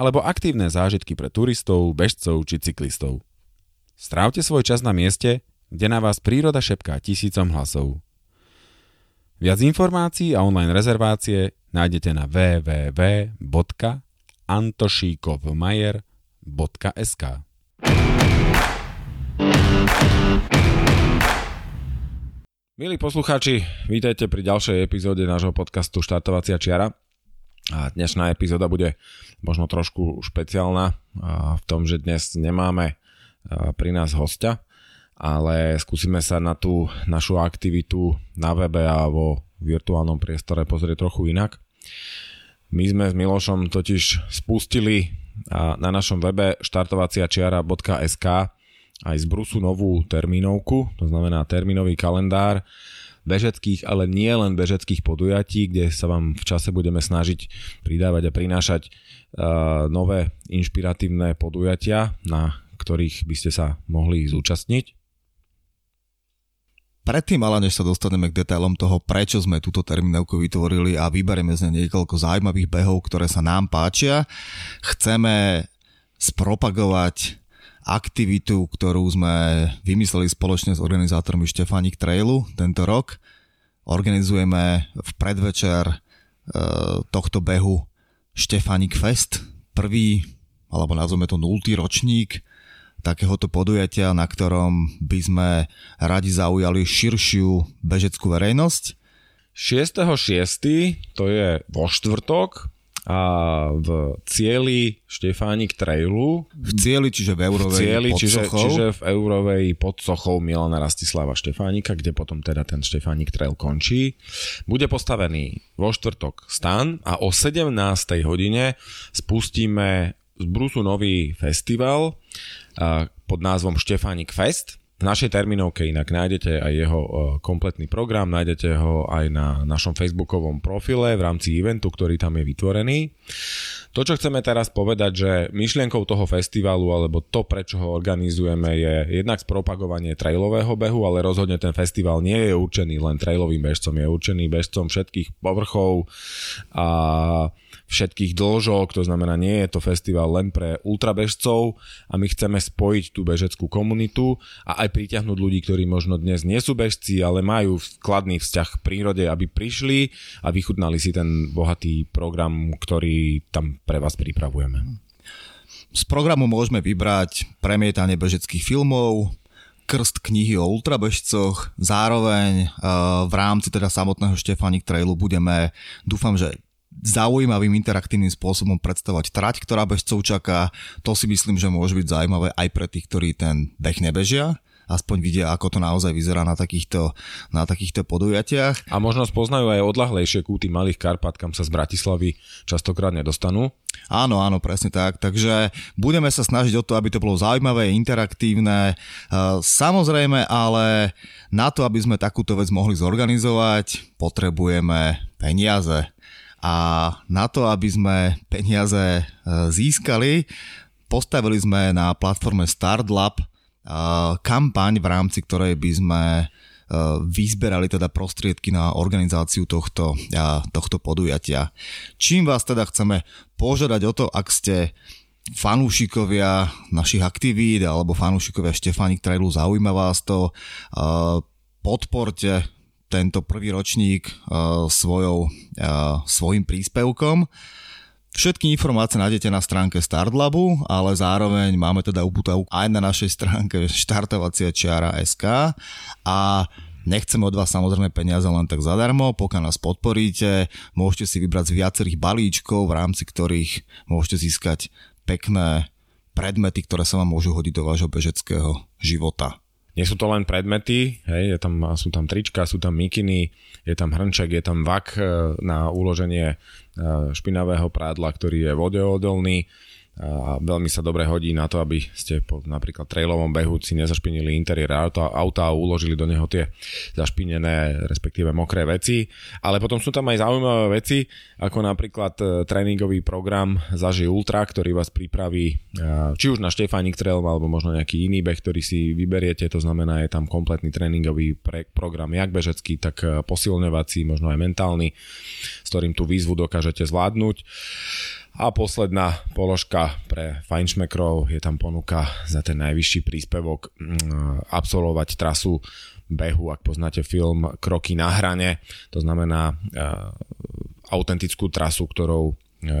alebo aktívne zážitky pre turistov, bežcov či cyklistov. Strávte svoj čas na mieste, kde na vás príroda šepká tisícom hlasov. Viac informácií a online rezervácie nájdete na www.antošíkovmajer.sk Milí poslucháči, vítajte pri ďalšej epizóde nášho podcastu Štartovacia čiara. A dnešná epizóda bude možno trošku špeciálna v tom, že dnes nemáme pri nás hostia, ale skúsime sa na tú našu aktivitu na webe a vo virtuálnom priestore pozrieť trochu inak. My sme s Milošom totiž spustili na našom webe štartovaciačiara.sk aj z Brusu novú termínovku, to znamená termínový kalendár bežeckých, ale nie len bežeckých podujatí, kde sa vám v čase budeme snažiť pridávať a prinášať uh, nové inšpiratívne podujatia, na ktorých by ste sa mohli zúčastniť. Predtým ale, než sa dostaneme k detailom toho, prečo sme túto terminálku vytvorili a vyberieme z nej niekoľko zaujímavých behov, ktoré sa nám páčia, chceme spropagovať aktivitu, ktorú sme vymysleli spoločne s organizátormi Štefánik Trailu tento rok. Organizujeme v predvečer e, tohto behu Štefánik Fest, prvý, alebo nazveme to nultý ročník takéhoto podujatia, na ktorom by sme radi zaujali širšiu bežeckú verejnosť. 6.6. to je vo štvrtok a v cieli Štefánik Trailu. V cieli, čiže v Eurovej v cieli, pod čiže, čiže v Eurovej pod sochou Milana Rastislava Štefánika, kde potom teda ten Štefánik Trail končí. Bude postavený vo štvrtok stan a o 17. hodine spustíme z Brusu nový festival pod názvom Štefánik Fest. V našej terminovke inak nájdete aj jeho kompletný program, nájdete ho aj na našom facebookovom profile v rámci eventu, ktorý tam je vytvorený. To, čo chceme teraz povedať, že myšlienkou toho festivalu, alebo to, prečo ho organizujeme, je jednak spropagovanie trailového behu, ale rozhodne ten festival nie je určený len trailovým bežcom, je určený bežcom všetkých povrchov a všetkých dĺžok, to znamená nie je to festival len pre ultrabežcov a my chceme spojiť tú bežeckú komunitu a aj pritiahnuť ľudí, ktorí možno dnes nie sú bežci, ale majú skladný vzťah k prírode, aby prišli a vychutnali si ten bohatý program, ktorý tam pre vás pripravujeme. Z programu môžeme vybrať premietanie bežeckých filmov, krst knihy o ultrabežcoch, zároveň uh, v rámci teda samotného Štefánik Trailu budeme, dúfam, že zaujímavým interaktívnym spôsobom predstavovať trať, ktorá bežcov čaká. To si myslím, že môže byť zaujímavé aj pre tých, ktorí ten beh nebežia aspoň vidia, ako to naozaj vyzerá na takýchto, na takýchto podujatiach. A možno spoznajú aj odlahlejšie kúty Malých Karpat, kam sa z Bratislavy častokrát nedostanú. Áno, áno, presne tak. Takže budeme sa snažiť o to, aby to bolo zaujímavé, interaktívne. Samozrejme, ale na to, aby sme takúto vec mohli zorganizovať, potrebujeme peniaze. A na to, aby sme peniaze e, získali, postavili sme na platforme StartLab kampaň, v rámci ktorej by sme vyzberali teda prostriedky na organizáciu tohto, tohto podujatia. Čím vás teda chceme požiadať o to, ak ste fanúšikovia našich aktivít alebo fanúšikovia Štefánik Trailu, zaujíma vás to, podporte tento prvý ročník svojou, svojim príspevkom. Všetky informácie nájdete na stránke Startlabu, ale zároveň máme teda uputavku aj na našej stránke štartovacia čiara SK a Nechceme od vás samozrejme peniaze len tak zadarmo, pokiaľ nás podporíte, môžete si vybrať z viacerých balíčkov, v rámci ktorých môžete získať pekné predmety, ktoré sa vám môžu hodiť do vášho bežeckého života. Nie sú to len predmety, hej, je tam, sú tam trička, sú tam mikiny, je tam hrnček, je tam vak e, na uloženie e, špinavého prádla, ktorý je vodeodolný a veľmi sa dobre hodí na to, aby ste po napríklad trailovom behu si nezašpinili interiér auta, auta a uložili do neho tie zašpinené, respektíve mokré veci. Ale potom sú tam aj zaujímavé veci, ako napríklad e, tréningový program Zaži Ultra, ktorý vás pripraví e, či už na Štefánik Trail, alebo možno nejaký iný beh, ktorý si vyberiete. To znamená, je tam kompletný tréningový pre, program, jak bežecký, tak e, posilňovací, možno aj mentálny, s ktorým tú výzvu dokážete zvládnuť. A posledná položka pre fajnšmekrov je tam ponuka za ten najvyšší príspevok mm, absolvovať trasu behu, ak poznáte film Kroky na hrane, to znamená e, autentickú trasu, ktorou e,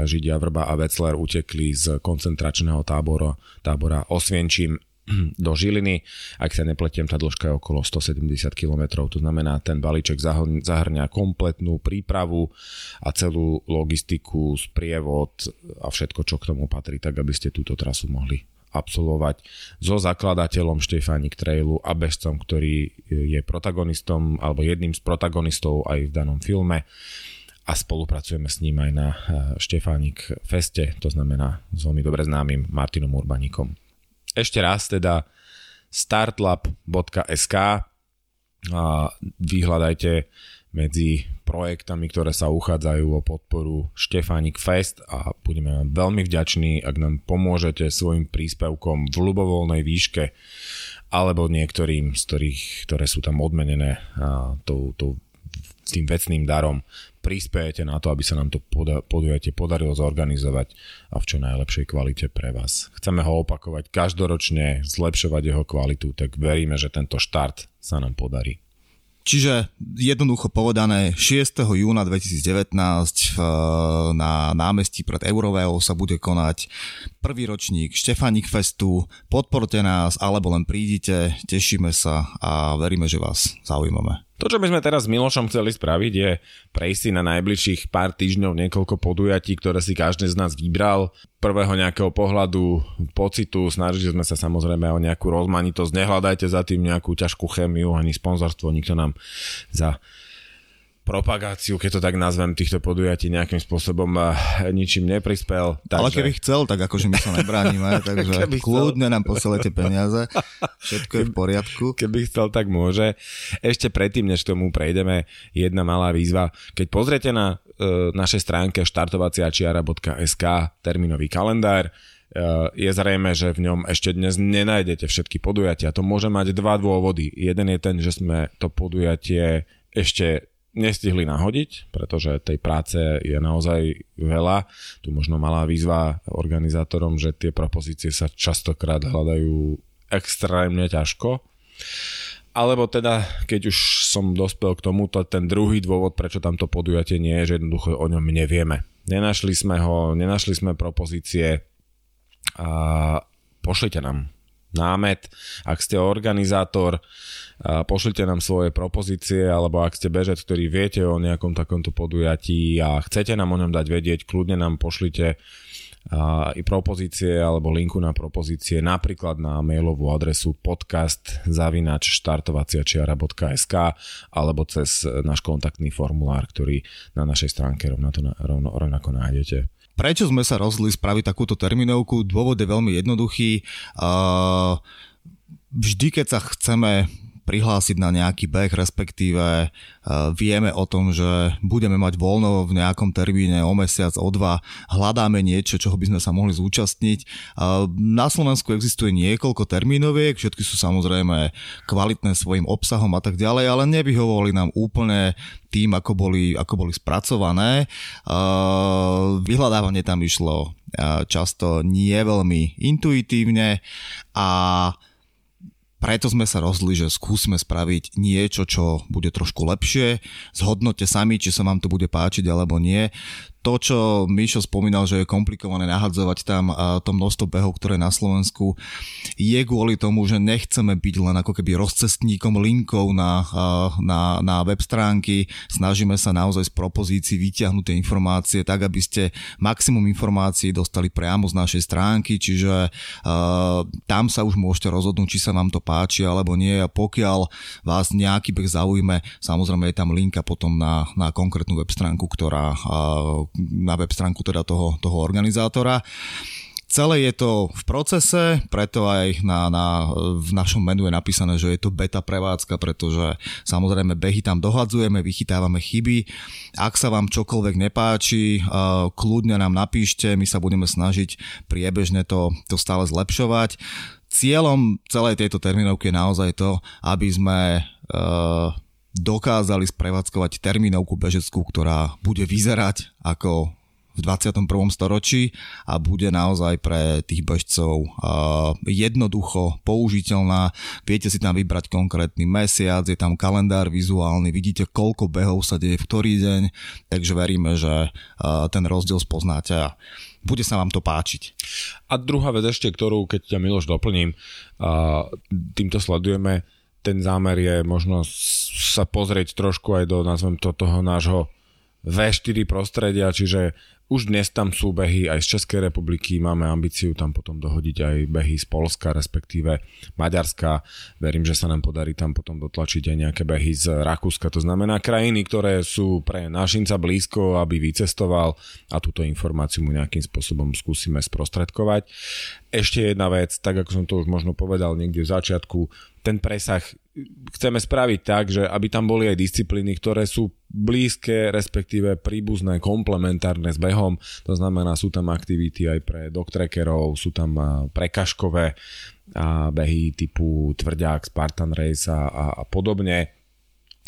Židia Vrba a Vecler utekli z koncentračného tábora, tábora Osvienčím do Žiliny. Ak sa nepletiem, tá dĺžka je okolo 170 km. To znamená, ten balíček zahrňa kompletnú prípravu a celú logistiku, sprievod a všetko, čo k tomu patrí, tak aby ste túto trasu mohli absolvovať so zakladateľom Štefánik Trailu a bežcom, ktorý je protagonistom alebo jedným z protagonistov aj v danom filme a spolupracujeme s ním aj na eh, Štefánik Feste, to znamená s veľmi dobre známym Martinom Urbanikom. Ešte raz teda startlab.sk a vyhľadajte medzi projektami, ktoré sa uchádzajú o podporu Štefánik Fest a budeme vám veľmi vďační, ak nám pomôžete svojim príspevkom v ľubovoľnej výške alebo niektorým z ktorých, ktoré sú tam odmenené tou, tou, tým vecným darom prispiejete na to, aby sa nám to podujatie podarilo zorganizovať a v čo najlepšej kvalite pre vás. Chceme ho opakovať každoročne, zlepšovať jeho kvalitu, tak veríme, že tento štart sa nám podarí. Čiže jednoducho povedané, 6. júna 2019 na námestí pred Euroveou sa bude konať prvý ročník Štefanik Festu. Podporte nás, alebo len prídite, tešíme sa a veríme, že vás zaujímame. To, čo by sme teraz s Milošom chceli spraviť, je prejsť si na najbližších pár týždňov niekoľko podujatí, ktoré si každý z nás vybral. Prvého nejakého pohľadu, pocitu, snažili sme sa samozrejme o nejakú rozmanitosť. Nehľadajte za tým nejakú ťažkú chemiu ani sponzorstvo, nikto nám za propagáciu, keď to tak nazvem, týchto podujatí nejakým spôsobom eh, ničím neprispel. Takže... Ale keby chcel, tak akože my sa nebránime, takže kľudne nám posielete peniaze, všetko je v poriadku. Keby chcel, tak môže. Ešte predtým, než tomu prejdeme, jedna malá výzva. Keď pozriete na e, našej stránke štartovaciačiara.sk termínový kalendár, eh, je zrejme, že v ňom ešte dnes nenájdete všetky podujatia. To môže mať dva dôvody. Jeden je ten, že sme to podujatie ešte nestihli nahodiť, pretože tej práce je naozaj veľa. Tu možno malá výzva organizátorom, že tie propozície sa častokrát hľadajú extrémne ťažko. Alebo teda, keď už som dospel k tomuto, ten druhý dôvod, prečo tamto podujatie nie je, že jednoducho o ňom nevieme. Nenašli sme ho, nenašli sme propozície a pošlite nám námet. Ak ste organizátor, pošlite nám svoje propozície, alebo ak ste bežec, ktorý viete o nejakom takomto podujatí a chcete nám o ňom dať vedieť, kľudne nám pošlite i propozície alebo linku na propozície napríklad na mailovú adresu podcast zavinač štartovaciačiara.sk alebo cez náš kontaktný formulár, ktorý na našej stránke rovnako, rovno, rovnako nájdete. Prečo sme sa rozhodli spraviť takúto terminovku? Dôvod je veľmi jednoduchý. Vždy, keď sa chceme prihlásiť na nejaký beh, respektíve vieme o tom, že budeme mať voľno v nejakom termíne o mesiac, o dva, hľadáme niečo, čoho by sme sa mohli zúčastniť. Na Slovensku existuje niekoľko termínoviek, všetky sú samozrejme kvalitné svojim obsahom a tak ďalej, ale nevyhovovali nám úplne tým, ako boli, ako boli spracované. Vyhľadávanie tam išlo často nie veľmi intuitívne a preto sme sa rozhodli, že skúsme spraviť niečo, čo bude trošku lepšie. Zhodnote sami, či sa vám to bude páčiť alebo nie to, čo Mišo spomínal, že je komplikované nahadzovať tam to množstvo behov, ktoré na Slovensku, je kvôli tomu, že nechceme byť len ako keby rozcestníkom linkou na, na, na web stránky. Snažíme sa naozaj z propozícií vyťahnuť tie informácie tak, aby ste maximum informácií dostali priamo z našej stránky, čiže uh, tam sa už môžete rozhodnúť, či sa vám to páči alebo nie a pokiaľ vás nejaký beh zaujme, samozrejme je tam linka potom na, na konkrétnu web stránku, ktorá uh, na web stránku teda toho, toho organizátora. Celé je to v procese, preto aj na, na, v našom menu je napísané, že je to beta prevádzka, pretože samozrejme behy tam dohadzujeme, vychytávame chyby. Ak sa vám čokoľvek nepáči, kľudne nám napíšte, my sa budeme snažiť priebežne to, to stále zlepšovať. Cieľom celej tejto terminovky je naozaj to, aby sme dokázali sprevádzkovať termínovku bežeckú, ktorá bude vyzerať ako v 21. storočí a bude naozaj pre tých bežcov jednoducho použiteľná. Viete si tam vybrať konkrétny mesiac, je tam kalendár vizuálny, vidíte koľko behov sa deje v ktorý deň, takže veríme, že ten rozdiel spoznáte a bude sa vám to páčiť. A druhá vec ešte, ktorú keď ťa Miloš doplním, týmto sledujeme ten zámer je možno sa pozrieť trošku aj do, nazvem to, toho nášho V4 prostredia, čiže už dnes tam sú behy aj z Českej republiky, máme ambíciu tam potom dohodiť aj behy z Polska, respektíve Maďarska. Verím, že sa nám podarí tam potom dotlačiť aj nejaké behy z Rakúska. To znamená krajiny, ktoré sú pre našinca blízko, aby vycestoval a túto informáciu mu nejakým spôsobom skúsime sprostredkovať. Ešte jedna vec, tak ako som to už možno povedal niekde v začiatku, ten presah chceme spraviť tak, že aby tam boli aj disciplíny, ktoré sú blízke, respektíve príbuzné, komplementárne s behom. To znamená, sú tam aktivity aj pre doktrekerov, sú tam prekažkové behy typu tvrďák, Spartan Race a, a, a podobne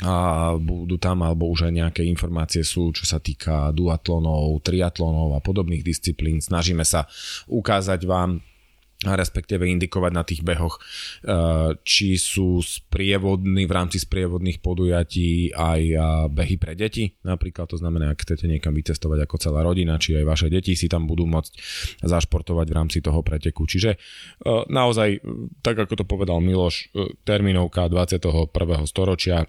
a budú tam, alebo už aj nejaké informácie sú, čo sa týka duatlonov, triatlonov a podobných disciplín. Snažíme sa ukázať vám respektíve indikovať na tých behoch, eh, či sú sprievodní v rámci sprievodných podujatí aj eh, behy pre deti, napríklad to znamená, ak chcete niekam vycestovať ako celá rodina, či aj vaše deti si tam budú môcť zašportovať v rámci toho preteku. Čiže eh, naozaj, tak ako to povedal Miloš, termínovka 21. storočia,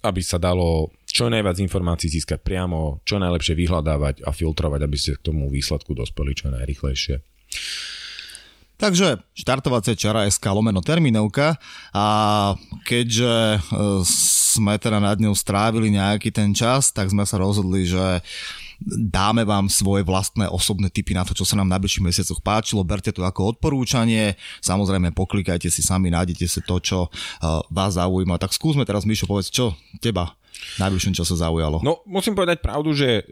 aby sa dalo čo najviac informácií získať priamo, čo najlepšie vyhľadávať a filtrovať, aby ste k tomu výsledku dospeli čo najrychlejšie. Takže štartovacia čara SK lomeno terminovka a keďže e, sme teda nad ňou strávili nejaký ten čas, tak sme sa rozhodli, že dáme vám svoje vlastné osobné tipy na to, čo sa nám v najbližších mesiacoch páčilo. Berte to ako odporúčanie. Samozrejme, poklikajte si sami, nájdete si to, čo e, vás zaujíma. Tak skúsme teraz, Mišo, povedz, čo teba najbližšom čase zaujalo? No, musím povedať pravdu, že e,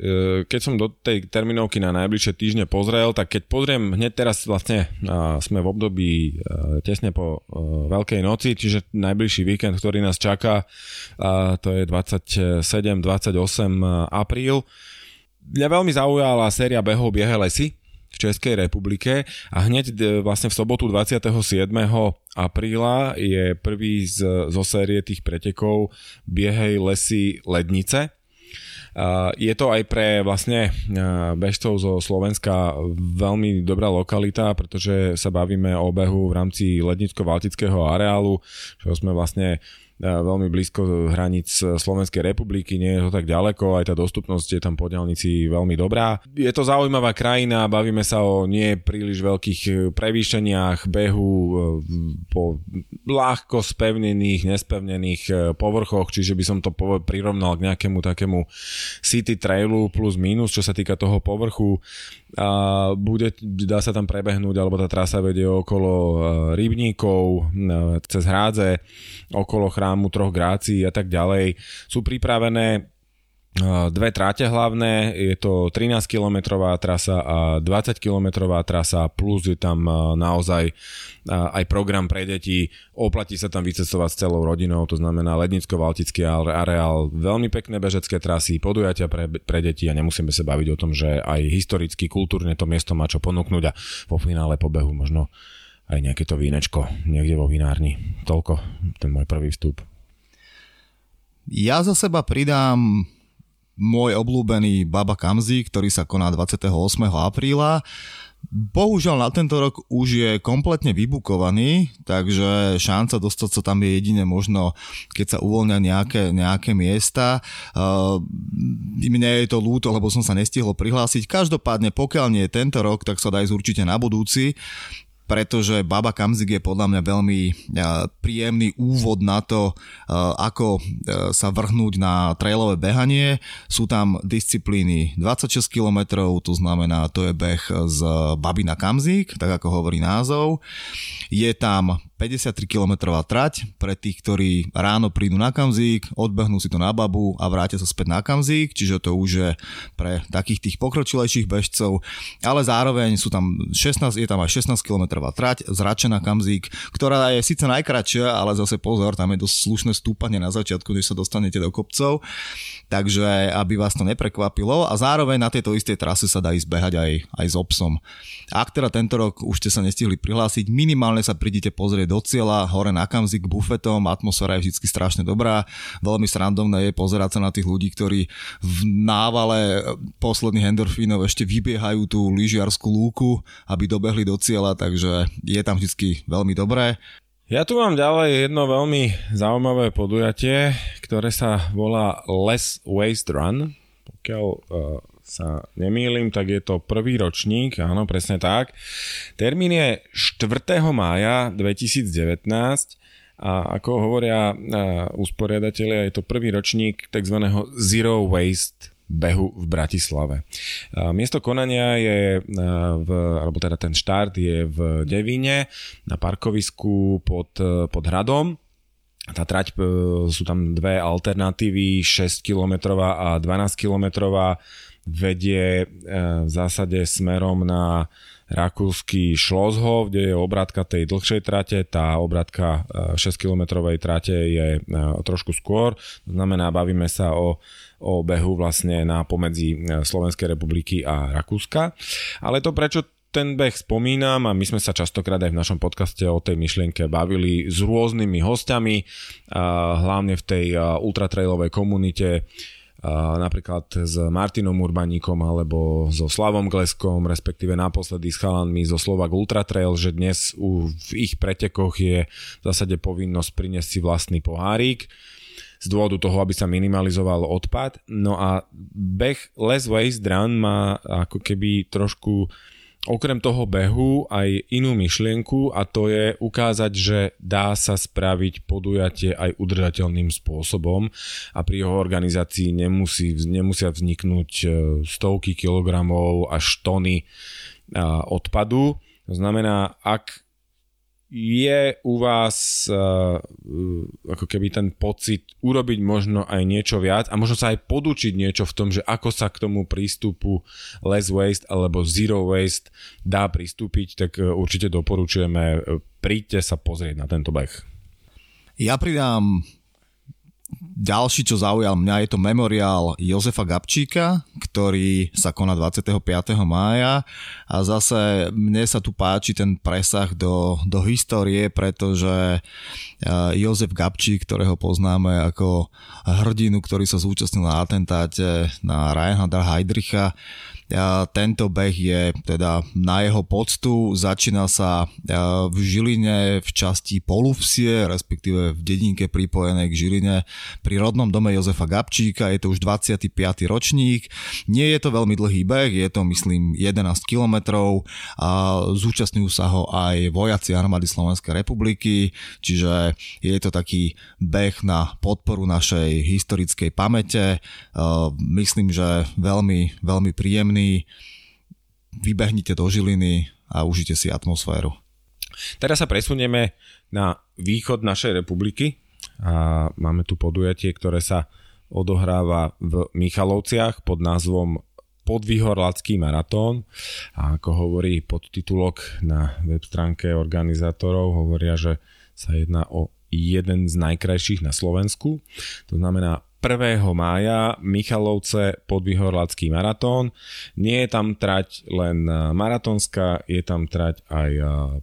keď som do tej terminovky na najbližšie týždne pozrel, tak keď pozriem hneď teraz vlastne sme v období e, tesne po e, Veľkej noci, čiže najbližší víkend, ktorý nás čaká, to je 27-28 apríl. Mňa veľmi zaujala séria behov Biehe lesy, v Českej republike a hneď vlastne v sobotu 27. apríla je prvý z, zo série tých pretekov Biehej lesy Lednice. Je to aj pre vlastne bežcov zo Slovenska veľmi dobrá lokalita, pretože sa bavíme o behu v rámci lednicko-valtického areálu, čo sme vlastne veľmi blízko hraníc Slovenskej republiky, nie je to tak ďaleko, aj tá dostupnosť je tam po diálnici veľmi dobrá. Je to zaujímavá krajina, bavíme sa o nie príliš veľkých prevýšeniach behu e, po ľahko spevnených, nespevnených e, povrchoch, čiže by som to prirovnal k nejakému takému city trailu plus minus, čo sa týka toho povrchu. A bude, dá sa tam prebehnúť, alebo tá trasa vedie okolo rybníkov, cez hrádze, okolo chrámu troch grácií a tak ďalej. Sú pripravené dve tráte hlavné, je to 13 kilometrová trasa a 20 kilometrová trasa, plus je tam naozaj aj program pre deti, oplatí sa tam vycestovať s celou rodinou, to znamená Lednicko-Valtický areál, veľmi pekné bežecké trasy, podujatia pre, pre deti a nemusíme sa baviť o tom, že aj historicky, kultúrne to miesto má čo ponúknuť a po finále pobehu možno aj nejaké to vínečko niekde vo vinárni. Toľko, ten môj prvý vstup. Ja za seba pridám môj obľúbený Baba Kamzi, ktorý sa koná 28. apríla. Bohužiaľ na tento rok už je kompletne vybukovaný, takže šanca dostať sa tam je jedine možno, keď sa uvoľnia nejaké, nejaké miesta. Uh, mne je to ľúto, lebo som sa nestihol prihlásiť. Každopádne, pokiaľ nie je tento rok, tak sa dá ísť určite na budúci pretože Baba Kamzik je podľa mňa veľmi príjemný úvod na to, ako sa vrhnúť na trailové behanie. Sú tam disciplíny 26 km, to znamená, to je beh z Baby na Kamzik, tak ako hovorí názov. Je tam 53 km trať pre tých, ktorí ráno prídu na Kamzík, odbehnú si to na babu a vrátia sa späť na Kamzík, čiže to už je pre takých tých pokročilejších bežcov, ale zároveň sú tam 16, je tam aj 16 km trať z Rače na Kamzík, ktorá je síce najkračšia, ale zase pozor, tam je dosť slušné stúpanie na začiatku, než sa dostanete do kopcov, takže aby vás to neprekvapilo. A zároveň na tejto istej trase sa dá ísť behať aj, aj s obsom. Ak teda tento rok už ste sa nestihli prihlásiť, minimálne sa prídite pozrieť do cieľa, hore na kamzik bufetom, atmosféra je vždy strašne dobrá, veľmi srandovné je pozerať sa na tých ľudí, ktorí v návale posledných endorfínov ešte vybiehajú tú lyžiarskú lúku, aby dobehli do cieľa, takže je tam vždy veľmi dobré. Ja tu mám ďalej jedno veľmi zaujímavé podujatie, ktoré sa volá Less Waste Run. Pokiaľ uh, sa nemýlim, tak je to prvý ročník, áno, presne tak. Termín je 4. mája 2019 a ako hovoria usporiadatelia, je to prvý ročník tzv. Zero Waste behu v Bratislave. Miesto konania je, v, alebo teda ten štart je v Devíne na parkovisku pod, pod hradom. Tá trať, e, sú tam dve alternatívy, 6 km a 12 km vedie e, v zásade smerom na rakúsky Šlozhov, kde je obratka tej dlhšej trate, tá obratka 6-kilometrovej e, trate je e, trošku skôr, to znamená, bavíme sa o, o behu vlastne na pomedzi Slovenskej republiky a Rakúska. Ale to prečo ten beh spomínam a my sme sa častokrát aj v našom podcaste o tej myšlienke bavili s rôznymi hostiami, hlavne v tej ultratrailovej komunite napríklad s Martinom Urbaníkom alebo so Slavom Gleskom, respektíve naposledy s chalanmi zo Slovak Ultra Trail, že dnes v ich pretekoch je v zásade povinnosť priniesť si vlastný pohárik z dôvodu toho, aby sa minimalizoval odpad. No a beh Less Waste Run má ako keby trošku uh, okrem toho behu aj inú myšlienku a to je ukázať, že dá sa spraviť podujatie aj udržateľným spôsobom a pri jeho organizácii nemusí, nemusia vzniknúť e, stovky kilogramov až tony odpadu. To znamená, ak je u vás uh, ako keby ten pocit urobiť možno aj niečo viac a možno sa aj podučiť niečo v tom, že ako sa k tomu prístupu less waste alebo zero waste dá pristúpiť, tak uh, určite doporučujeme, príďte sa pozrieť na tento beh. Ja pridám ďalší, čo zaujal mňa, je to memoriál Jozefa Gabčíka, ktorý sa koná 25. mája a zase mne sa tu páči ten presah do, do histórie, pretože Jozef Gabčík, ktorého poznáme ako hrdinu, ktorý sa zúčastnil na atentáte na Reinharda Heydricha, tento beh je teda na jeho poctu, začína sa v Žiline v časti Poluvsie, respektíve v dedinke pripojenej k Žiline pri rodnom dome Jozefa Gabčíka, je to už 25. ročník. Nie je to veľmi dlhý beh, je to myslím 11 kilometrov a zúčastňujú sa ho aj vojaci armády Slovenskej republiky, čiže je to taký beh na podporu našej historickej pamäte. Myslím, že veľmi, veľmi príjemný príjemný. vybehnite do Žiliny a užite si atmosféru. Teraz sa presunieme na východ našej republiky a máme tu podujatie, ktoré sa odohráva v Michalovciach pod názvom Podvýhorlacký maratón a ako hovorí podtitulok na web stránke organizátorov, hovoria, že sa jedná o jeden z najkrajších na Slovensku. To znamená 1. mája Michalovce podvihorlacký maratón. Nie je tam trať len maratónska, je tam trať aj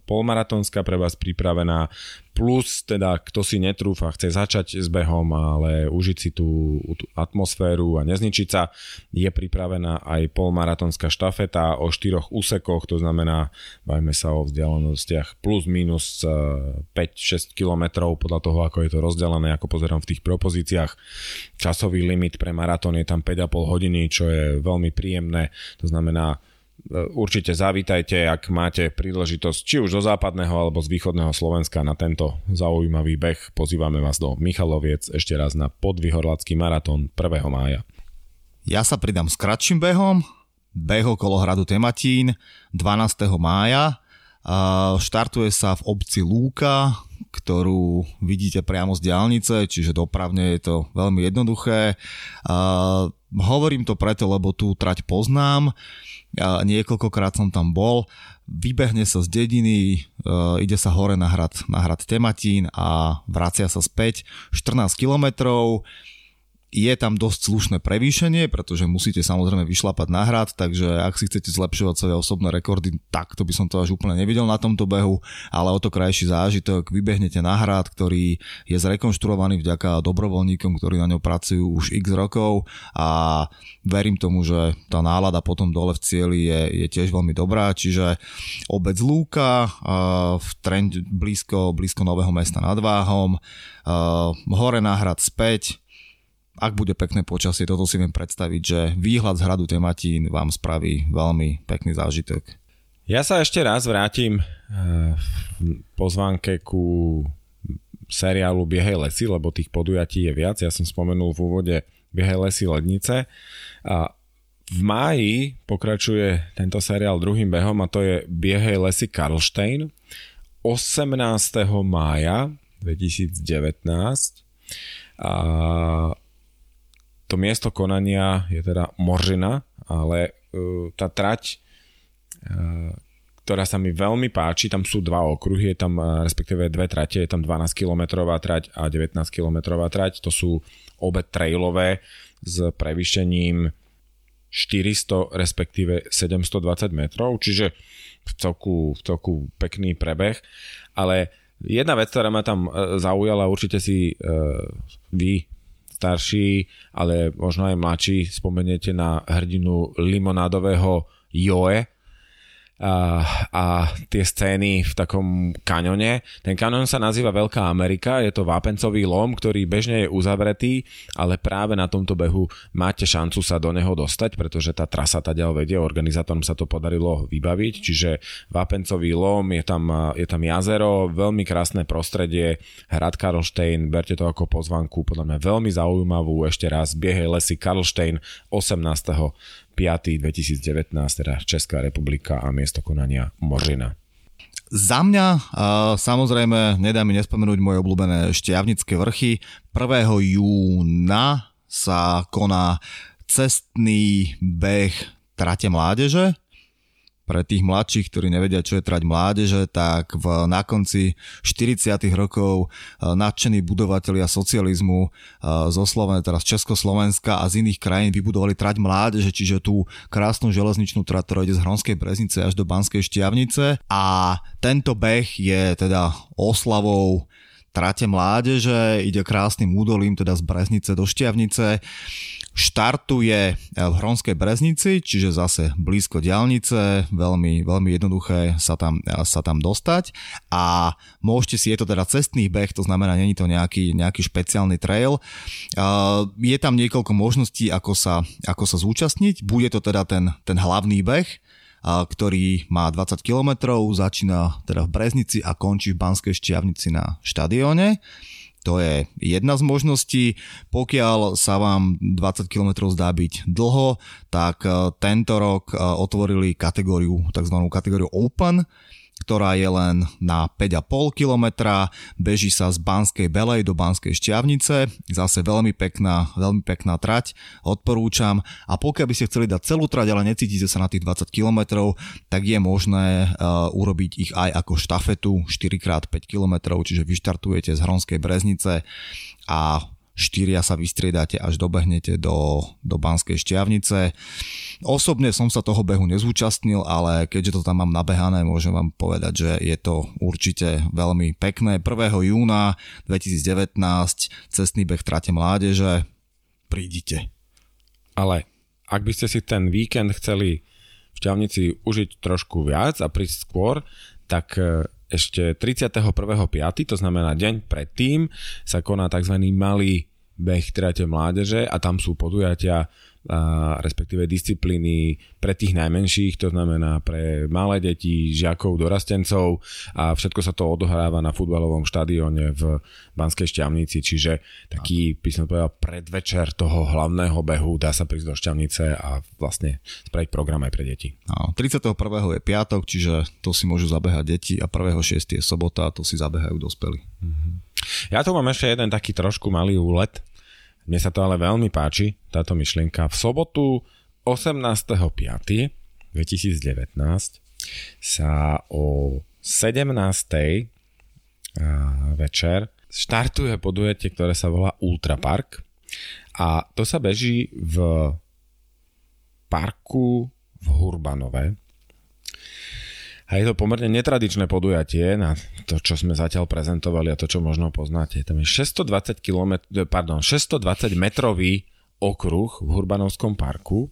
polmaratónska pre vás pripravená plus teda kto si netrúfa, chce začať s behom, ale užiť si tú, tú atmosféru a nezničiť sa, je pripravená aj polmaratonská štafeta o štyroch úsekoch, to znamená, bajme sa o vzdialenostiach plus minus 5-6 e, km podľa toho, ako je to rozdelené, ako pozerám v tých propozíciách. Časový limit pre maratón je tam 5,5 hodiny, čo je veľmi príjemné, to znamená určite zavítajte, ak máte príležitosť či už zo západného alebo z východného Slovenska na tento zaujímavý beh. Pozývame vás do Michaloviec ešte raz na podvihorlacký maratón 1. mája. Ja sa pridám s kratším behom, beh okolo hradu Tematín 12. mája. Štartuje sa v obci Lúka, ktorú vidíte priamo z diálnice, čiže dopravne je to veľmi jednoduché. Hovorím to preto, lebo tú trať poznám. A niekoľkokrát som tam bol, vybehne sa z dediny, e, ide sa hore na hrad, na hrad Tematín a vracia sa späť. 14 kilometrov je tam dosť slušné prevýšenie, pretože musíte samozrejme vyšlapať na hrad, takže ak si chcete zlepšovať svoje osobné rekordy, tak to by som to až úplne nevidel na tomto behu, ale o to krajší zážitok, vybehnete na hrad, ktorý je zrekonštruovaný vďaka dobrovoľníkom, ktorí na ňom pracujú už x rokov a verím tomu, že tá nálada potom dole v cieli je, je tiež veľmi dobrá, čiže obec Lúka v trend blízko, blízko Nového mesta nad Váhom, hore na hrad späť, ak bude pekné počasie, toto si viem predstaviť, že výhľad z hradu Tematín vám spraví veľmi pekný zážitok. Ja sa ešte raz vrátim eh, v pozvánke ku seriálu Biehej lesy, lebo tých podujatí je viac. Ja som spomenul v úvode Biehej lesy Lednice. A v máji pokračuje tento seriál druhým behom a to je Biehej lesy Karlštejn. 18. mája 2019 a to miesto konania je teda Moržina, ale uh, tá trať, uh, ktorá sa mi veľmi páči, tam sú dva okruhy, je tam uh, respektíve dve trate, je tam 12 kilometrová trať a 19 kilometrová trať, to sú obe trailové s prevýšením 400 respektíve 720 metrov, čiže v celku, v celku pekný prebeh, ale jedna vec, ktorá ma tam zaujala, určite si uh, vy starší, ale možno aj mladší, spomeniete na hrdinu limonádového Joe, a, a tie scény v takom kanone. Ten kanon sa nazýva Veľká Amerika, je to vápencový lom, ktorý bežne je uzavretý, ale práve na tomto behu máte šancu sa do neho dostať, pretože tá trasa ďal vedie, organizátorom sa to podarilo vybaviť, čiže vápencový lom, je tam, je tam jazero, veľmi krásne prostredie, hrad Karlštejn, berte to ako pozvanku, podľa mňa veľmi zaujímavú, ešte raz, biehej lesy Karlštejn 18 2019, teda Česká republika a miesto konania Mořina. Za mňa samozrejme nedá mi nespomenúť moje obľúbené šťavnické vrchy. 1. júna sa koná cestný beh Trate mládeže pre tých mladších, ktorí nevedia, čo je trať mládeže, tak v, na konci 40. rokov e, nadšení budovatelia socializmu e, zo Slovenska, teraz Československa a z iných krajín vybudovali trať mládeže, čiže tú krásnu železničnú trať, ktorá ide z Hronskej Breznice až do Banskej Štiavnice a tento beh je teda oslavou trate mládeže, ide krásnym údolím teda z Breznice do Štiavnice štartuje v Hronskej Breznici, čiže zase blízko diálnice, veľmi, veľmi jednoduché sa tam, sa tam dostať a môžete si, je to teda cestný beh, to znamená, není to nejaký, nejaký špeciálny trail. Je tam niekoľko možností, ako sa, ako sa zúčastniť. Bude to teda ten, ten hlavný beh, ktorý má 20 km, začína teda v Breznici a končí v Banskej Štiavnici na štadióne. To je jedna z možností. Pokiaľ sa vám 20 km zdá byť dlho, tak e, tento rok e, otvorili kategóriu, tzv. kategóriu Open, ktorá je len na 5,5 km, beží sa z Banskej Belej do Banskej Šťavnice, zase veľmi pekná, veľmi pekná trať, odporúčam. A pokiaľ by ste chceli dať celú trať, ale necítite sa na tých 20 km, tak je možné uh, urobiť ich aj ako štafetu 4x5 km, čiže vyštartujete z Hronskej Breznice a štyria sa vystriedate až dobehnete do, do Banskej šťavnice. Osobne som sa toho behu nezúčastnil, ale keďže to tam mám nabehané, môžem vám povedať, že je to určite veľmi pekné. 1. júna 2019 cestný beh Trate mládeže. Prídite. Ale ak by ste si ten víkend chceli v Šťavnici užiť trošku viac a prísť skôr, tak e, ešte 31.5., to znamená deň predtým, sa koná tzv. malý beh trate mládeže a tam sú podujatia a respektíve disciplíny pre tých najmenších, to znamená pre malé deti, žiakov, dorastencov a všetko sa to odohráva na futbalovom štadióne v Banskej Šťavnici, čiže taký, by som povedal, predvečer toho hlavného behu dá sa prísť do Šťavnice a vlastne spraviť program aj pre deti. No, 31. je piatok, čiže to si môžu zabehať deti a 1.6. je sobota a to si zabehajú dospelí. Mm-hmm. Ja tu mám ešte jeden taký trošku malý úlet, mne sa to ale veľmi páči, táto myšlienka. V sobotu 18.5.2019 sa o 17. večer štartuje podujatie, ktoré sa volá Ultra Park a to sa beží v parku v Hurbanove a je to pomerne netradičné podujatie na to, čo sme zatiaľ prezentovali a to, čo možno poznáte. Tam je 620, km, pardon, 620 metrový okruh v Hurbanovskom parku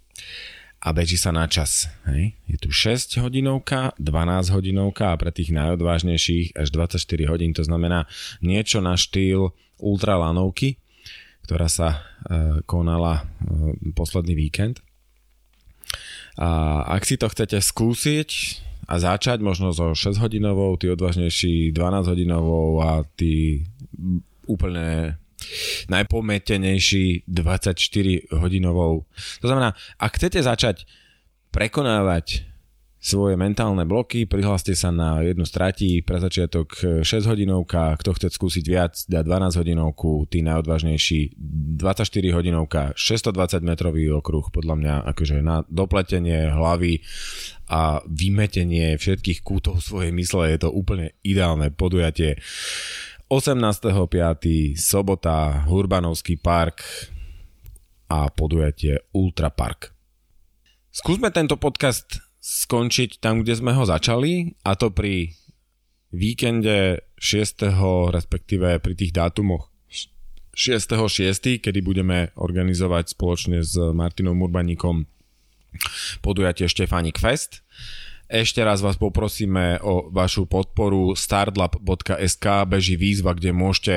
a beží sa na čas. Hej. Je tu 6 hodinovka, 12 hodinovka a pre tých najodvážnejších až 24 hodín. To znamená niečo na štýl ultralanovky, ktorá sa e, konala e, posledný víkend. A ak si to chcete skúsiť, a začať možno so 6 hodinovou, tí odvážnejší 12 hodinovou a tí úplne najpometenejší 24 hodinovou. To znamená, ak chcete začať prekonávať svoje mentálne bloky, prihláste sa na jednu stratí, pre začiatok 6 hodinovka, kto chce skúsiť viac, dá 12 hodinovku, tí najodvážnejší 24 hodinovka, 620 metrový okruh, podľa mňa akože na dopletenie hlavy a vymetenie všetkých kútov svojej mysle je to úplne ideálne podujatie. 18.5. sobota, Hurbanovský park a podujatie Ultra Park. Skúsme tento podcast skončiť tam, kde sme ho začali a to pri víkende 6. respektíve pri tých dátumoch 6.6., kedy budeme organizovať spoločne s Martinom Urbaníkom podujatie Štefánik Fest. Ešte raz vás poprosíme o vašu podporu startlab.sk beží výzva, kde môžete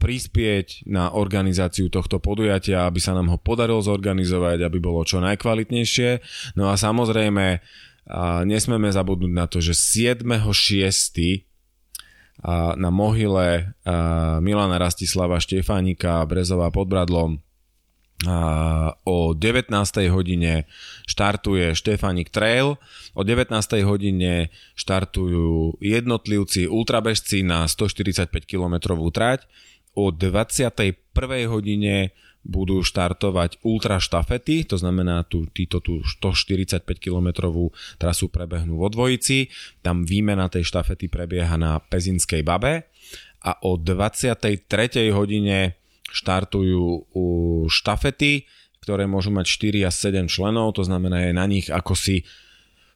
prispieť na organizáciu tohto podujatia, aby sa nám ho podarilo zorganizovať, aby bolo čo najkvalitnejšie. No a samozrejme, nesmeme zabudnúť na to, že 7.6. na mohyle Milana Rastislava Štefánika Brezová pod Bradlom o 19. hodine štartuje Štefanik Trail, o 19. hodine štartujú jednotlivci ultrabežci na 145 km trať, o 21. hodine budú štartovať ultra štafety, to znamená tu, títo tú 145 km trasu prebehnú vo dvojici, tam výmena tej štafety prebieha na Pezinskej babe a o 23. hodine štartujú štafety, ktoré môžu mať 4 a 7 členov, to znamená je na nich ako si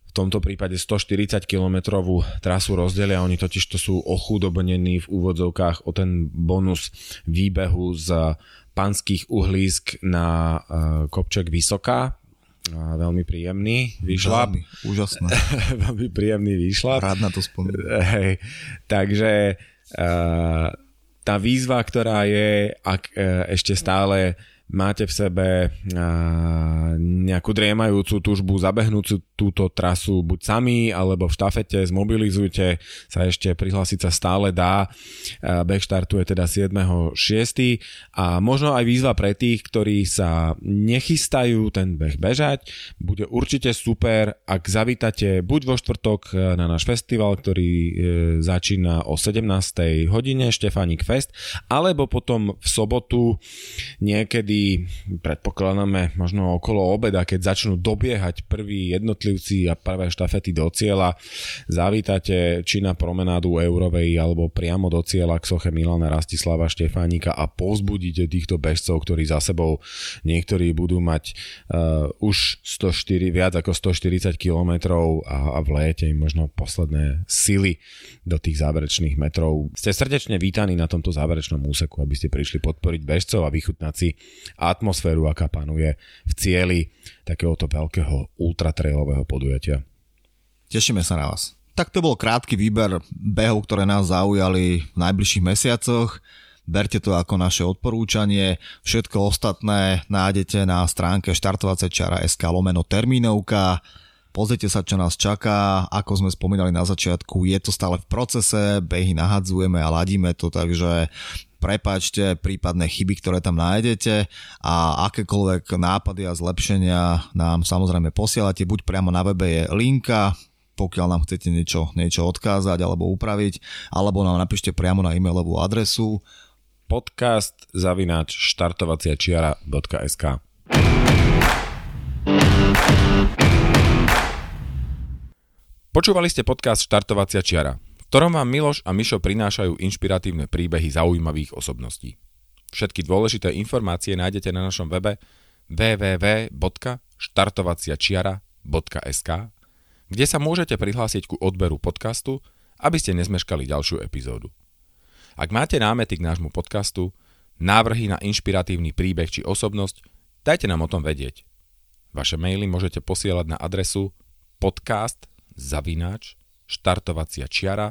v tomto prípade 140 km trasu rozdelia, oni totiž to sú ochudobnení v úvodzovkách o ten bonus výbehu z panských uhlísk na uh, kopček Vysoká, a veľmi príjemný. Veľmi, úžasné. veľmi príjemný výšlap. Rád na to spomínam. Hej, takže uh, tá výzva, ktorá je, ak e, ešte stále máte v sebe nejakú driemajúcu túžbu zabehnúť túto trasu buď sami, alebo v štafete zmobilizujte sa ešte, prihlásiť sa stále dá. Beh štartuje teda 7.6. a možno aj výzva pre tých, ktorí sa nechystajú ten beh bežať. Bude určite super, ak zavítate buď vo štvrtok na náš festival, ktorý začína o 17. hodine, Štefánik Fest, alebo potom v sobotu niekedy predpokladáme možno okolo obeda, keď začnú dobiehať prví jednotlivci a prvé štafety do cieľa, zavítate či na promenádu Eurovej alebo priamo do cieľa k soche Milana Rastislava Štefánika a povzbudíte týchto bežcov, ktorí za sebou niektorí budú mať uh, už 104, viac ako 140 km a, a v lete im možno posledné sily do tých záverečných metrov. Ste srdečne vítaní na tomto záverečnom úseku, aby ste prišli podporiť bežcov a vychutnať si atmosféru, aká panuje v cieli takéhoto veľkého ultratrailového podujatia. Tešíme sa na vás. Tak to bol krátky výber behov, ktoré nás zaujali v najbližších mesiacoch. Berte to ako naše odporúčanie. Všetko ostatné nájdete na stránke štartovacečiara.sk lomeno termínovka. Pozrite sa, čo nás čaká. Ako sme spomínali na začiatku, je to stále v procese, behy nahadzujeme a ladíme to, takže prepáčte prípadné chyby, ktoré tam nájdete a akékoľvek nápady a zlepšenia nám samozrejme posielate, buď priamo na webe je linka, pokiaľ nám chcete niečo, niečo odkázať alebo upraviť, alebo nám napíšte priamo na e-mailovú adresu podcast zavináč štartovacia čiara.sk Počúvali ste podcast Štartovacia čiara ktorom vám Miloš a Mišo prinášajú inšpiratívne príbehy zaujímavých osobností. Všetky dôležité informácie nájdete na našom webe www.štartovaciačiara.sk kde sa môžete prihlásiť ku odberu podcastu, aby ste nezmeškali ďalšiu epizódu. Ak máte námety k nášmu podcastu, návrhy na inšpiratívny príbeh či osobnosť, dajte nám o tom vedieť. Vaše maily môžete posielať na adresu podcast zavináč štartovacia čiara